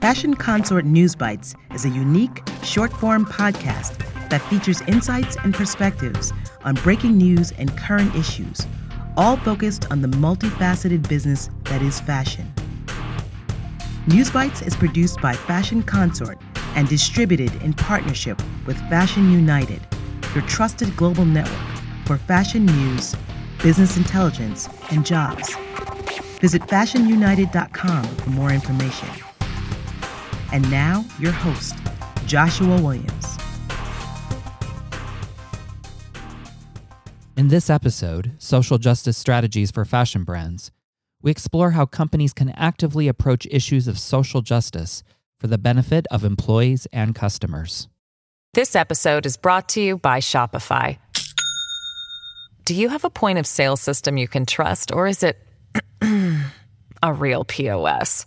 Fashion Consort News Bites is a unique, short form podcast that features insights and perspectives on breaking news and current issues, all focused on the multifaceted business that is fashion. News Bites is produced by Fashion Consort and distributed in partnership with Fashion United, your trusted global network for fashion news, business intelligence, and jobs. Visit fashionunited.com for more information. And now, your host, Joshua Williams. In this episode, Social Justice Strategies for Fashion Brands, we explore how companies can actively approach issues of social justice for the benefit of employees and customers. This episode is brought to you by Shopify. Do you have a point of sale system you can trust, or is it a real POS?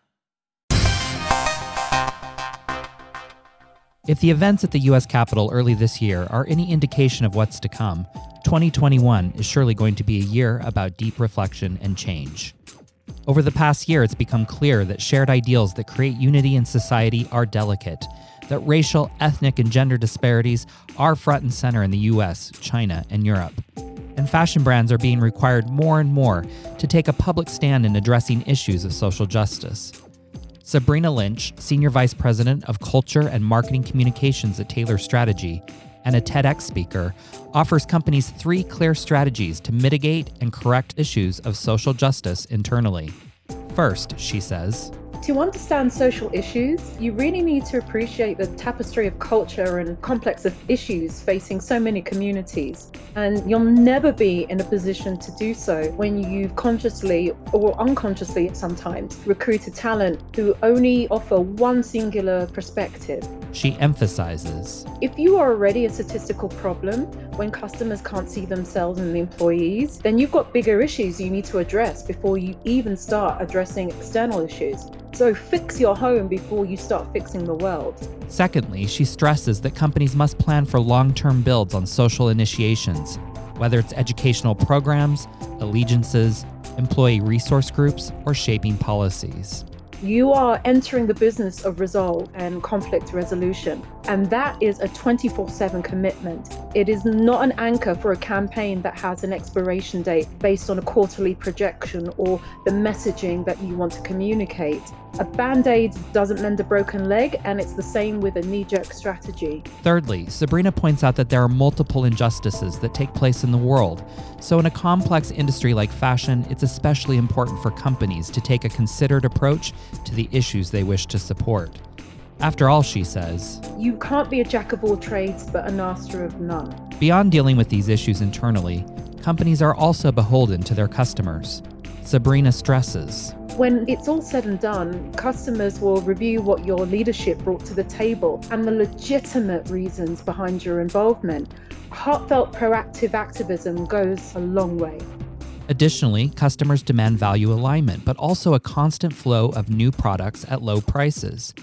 If the events at the U.S. Capitol early this year are any indication of what's to come, 2021 is surely going to be a year about deep reflection and change. Over the past year, it's become clear that shared ideals that create unity in society are delicate, that racial, ethnic, and gender disparities are front and center in the US, China, and Europe. And fashion brands are being required more and more to take a public stand in addressing issues of social justice. Sabrina Lynch, Senior Vice President of Culture and Marketing Communications at Taylor Strategy, and a TEDx speaker, offers companies three clear strategies to mitigate and correct issues of social justice internally. First, she says, to understand social issues, you really need to appreciate the tapestry of culture and complex of issues facing so many communities. And you'll never be in a position to do so when you've consciously or unconsciously sometimes recruited talent who only offer one singular perspective. She emphasizes If you are already a statistical problem when customers can't see themselves in the employees, then you've got bigger issues you need to address before you even start addressing external issues. So fix your home before you start fixing the world. Secondly, she stresses that companies must plan for long term builds on social initiations, whether it's educational programs, allegiances, employee resource groups, or shaping policies. You are entering the business of resolve and conflict resolution, and that is a 24 7 commitment. It is not an anchor for a campaign that has an expiration date based on a quarterly projection or the messaging that you want to communicate. A band aid doesn't mend a broken leg, and it's the same with a knee jerk strategy. Thirdly, Sabrina points out that there are multiple injustices that take place in the world. So, in a complex industry like fashion, it's especially important for companies to take a considered approach to the issues they wish to support. After all, she says, You can't be a jack of all trades but a master of none. Beyond dealing with these issues internally, companies are also beholden to their customers. Sabrina stresses when it's all said and done, customers will review what your leadership brought to the table and the legitimate reasons behind your involvement. Heartfelt proactive activism goes a long way. Additionally, customers demand value alignment, but also a constant flow of new products at low prices.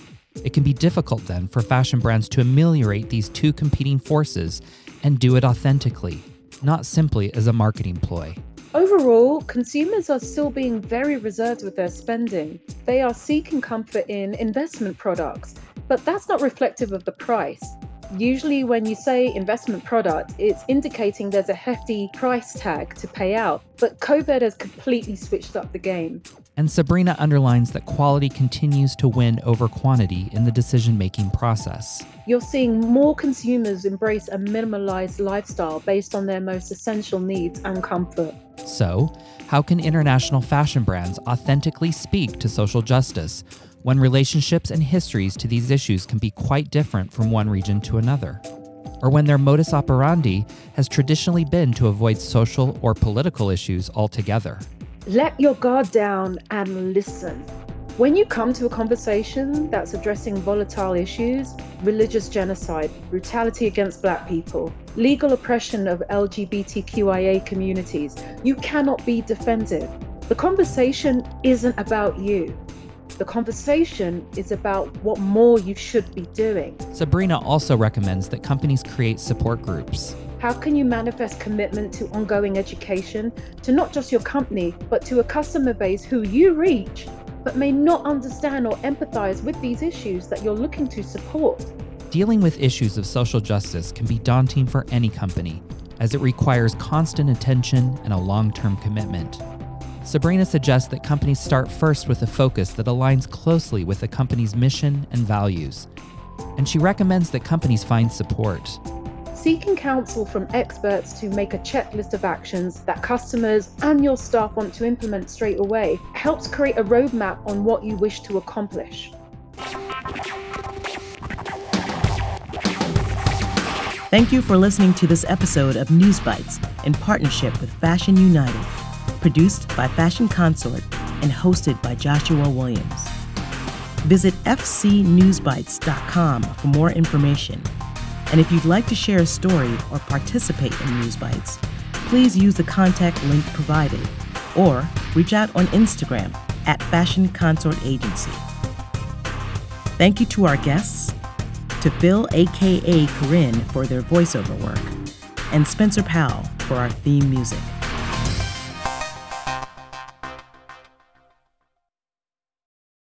It can be difficult then for fashion brands to ameliorate these two competing forces and do it authentically, not simply as a marketing ploy. Overall, consumers are still being very reserved with their spending. They are seeking comfort in investment products, but that's not reflective of the price. Usually, when you say investment product, it's indicating there's a hefty price tag to pay out. But COVID has completely switched up the game. And Sabrina underlines that quality continues to win over quantity in the decision making process. You're seeing more consumers embrace a minimalized lifestyle based on their most essential needs and comfort. So, how can international fashion brands authentically speak to social justice when relationships and histories to these issues can be quite different from one region to another? Or when their modus operandi has traditionally been to avoid social or political issues altogether? Let your guard down and listen. When you come to a conversation that's addressing volatile issues, religious genocide, brutality against black people, legal oppression of LGBTQIA communities, you cannot be defensive. The conversation isn't about you. The conversation is about what more you should be doing. Sabrina also recommends that companies create support groups. How can you manifest commitment to ongoing education to not just your company, but to a customer base who you reach, but may not understand or empathize with these issues that you're looking to support? Dealing with issues of social justice can be daunting for any company, as it requires constant attention and a long term commitment. Sabrina suggests that companies start first with a focus that aligns closely with the company's mission and values. And she recommends that companies find support. Seeking counsel from experts to make a checklist of actions that customers and your staff want to implement straight away helps create a roadmap on what you wish to accomplish. Thank you for listening to this episode of News Bites in partnership with Fashion United produced by Fashion Consort and hosted by Joshua Williams. Visit fcnewsbites.com for more information. And if you'd like to share a story or participate in News Bites, please use the contact link provided or reach out on Instagram at Fashion Consort Agency. Thank you to our guests, to Phil, aka Corinne, for their voiceover work, and Spencer Powell for our theme music.